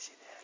necesidades.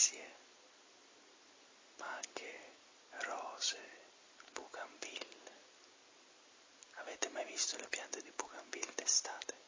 fresie, ma anche rose, bucanville. Avete mai visto le piante di bucanville d'estate?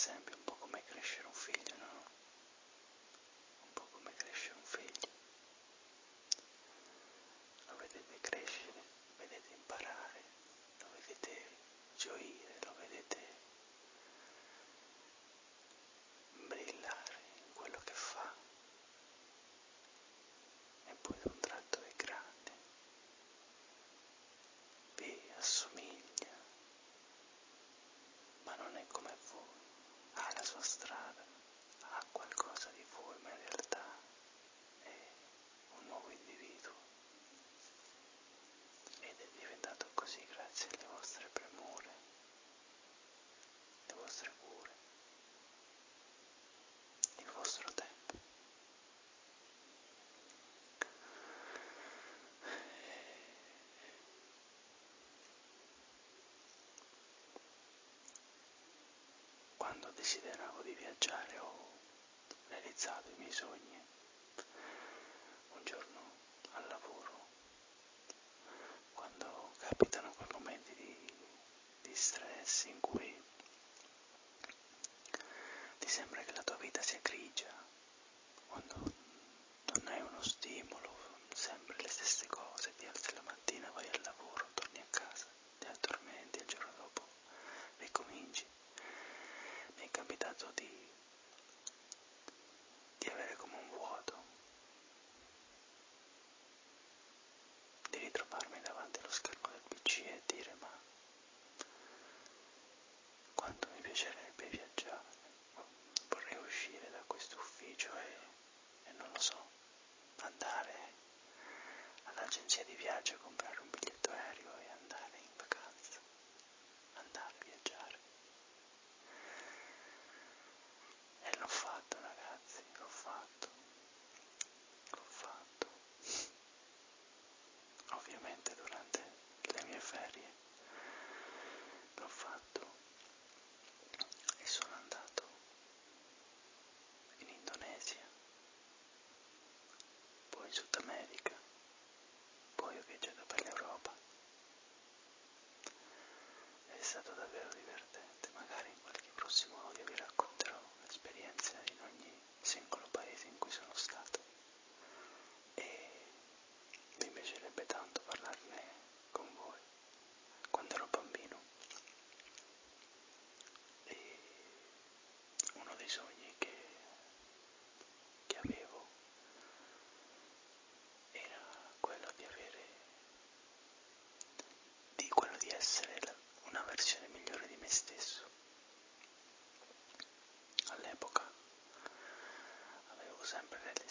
esempio desideravo di viaggiare ho realizzato i miei sogni. Un giorno al lavoro, quando capitano quei momenti di, di stress in cui ti sembra che la tua vita sia grigia, andare all'agenzia di viaggio a comprare un biglietto aereo e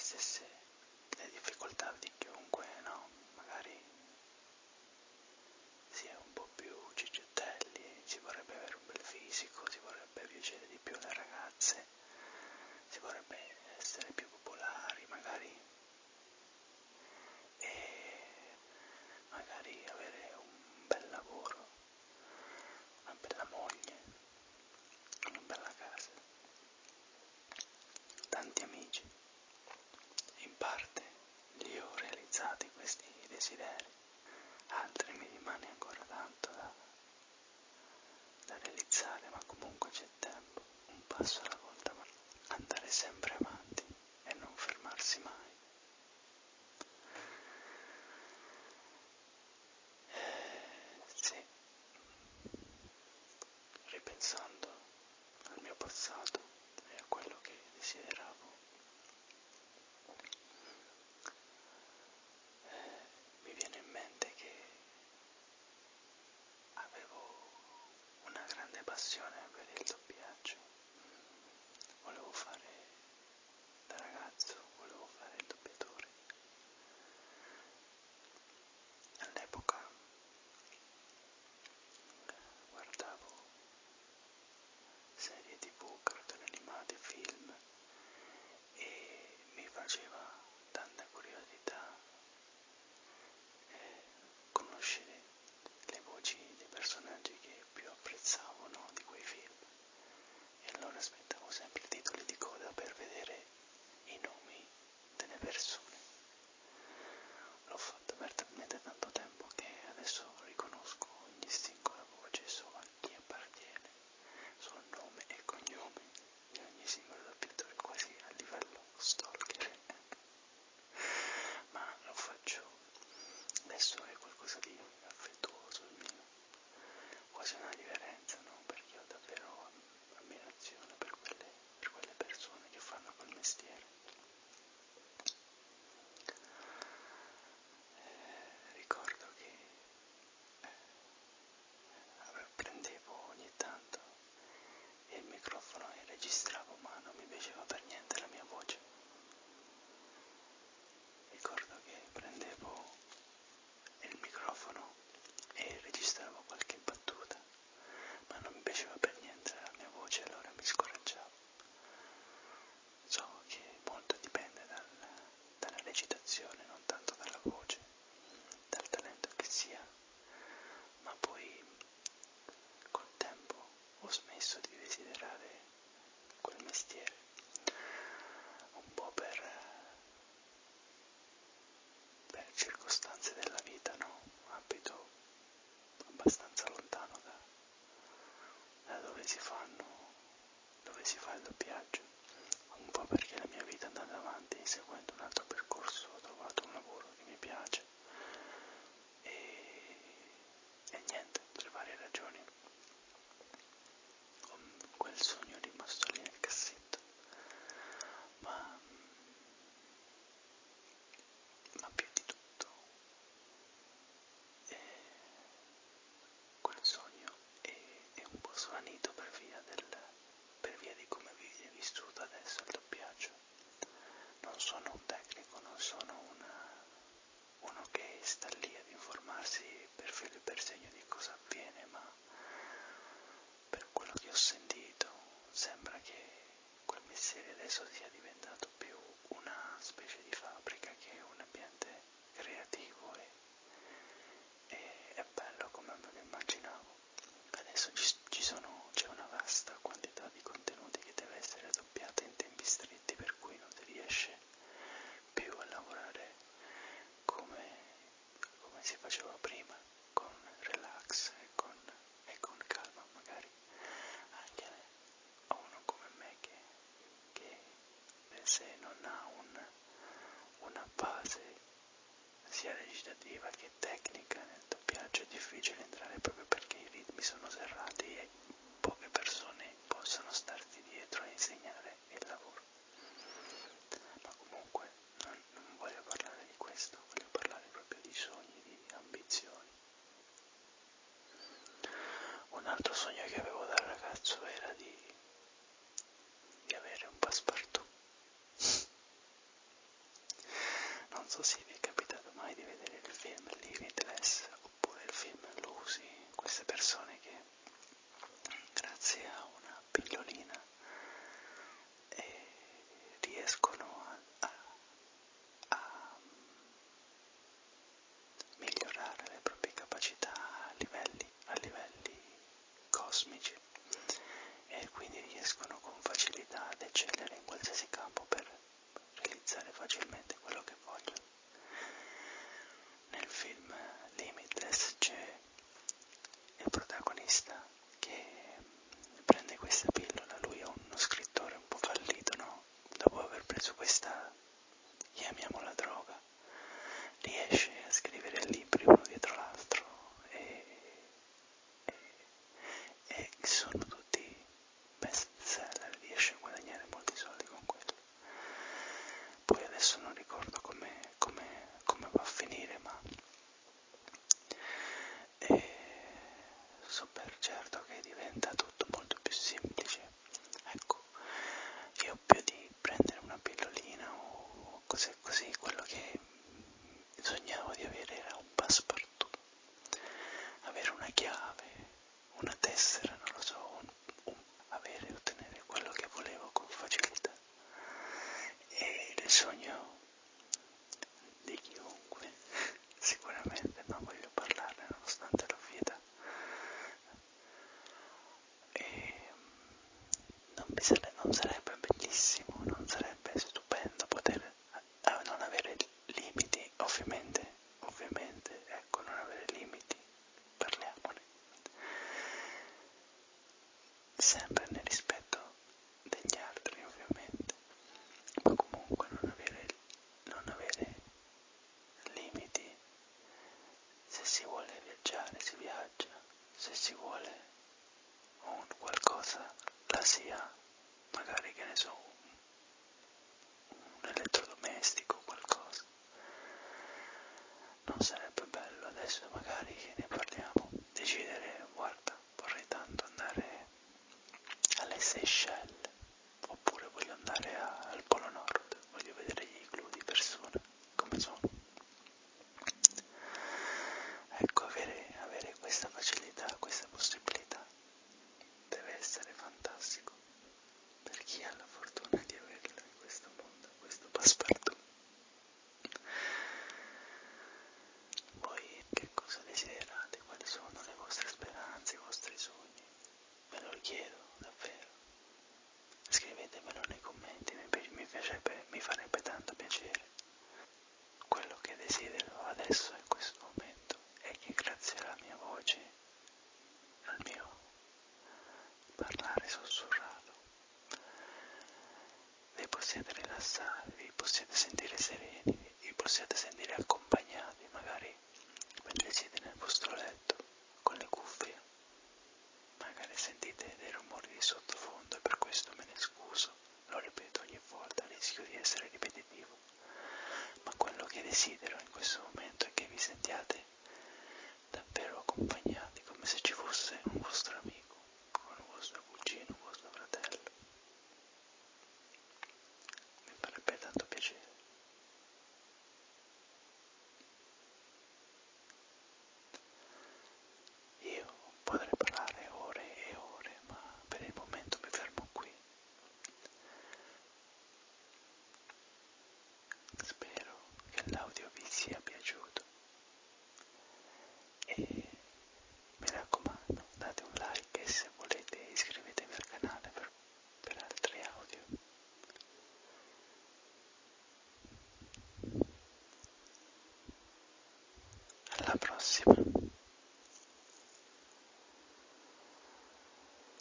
stesse le difficoltà di chiunque